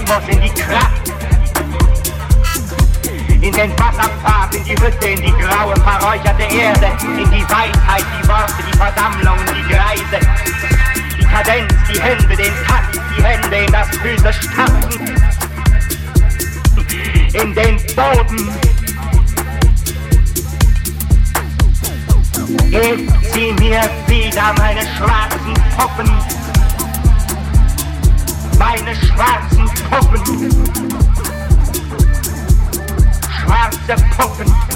Amboss in die Kraft. In den Wasserpfad, in die Hütte, in die graue, verräucherte Erde, in die Weisheit, die Worte, die Versammlung, die Greise. Die Kadenz, die Hände, den Takt, die Hände in das Füße stampfen. In den Boden. Gib sie mir wieder meine schwarzen Puppen meine schwarzen Puppen. Schwarze Puppen.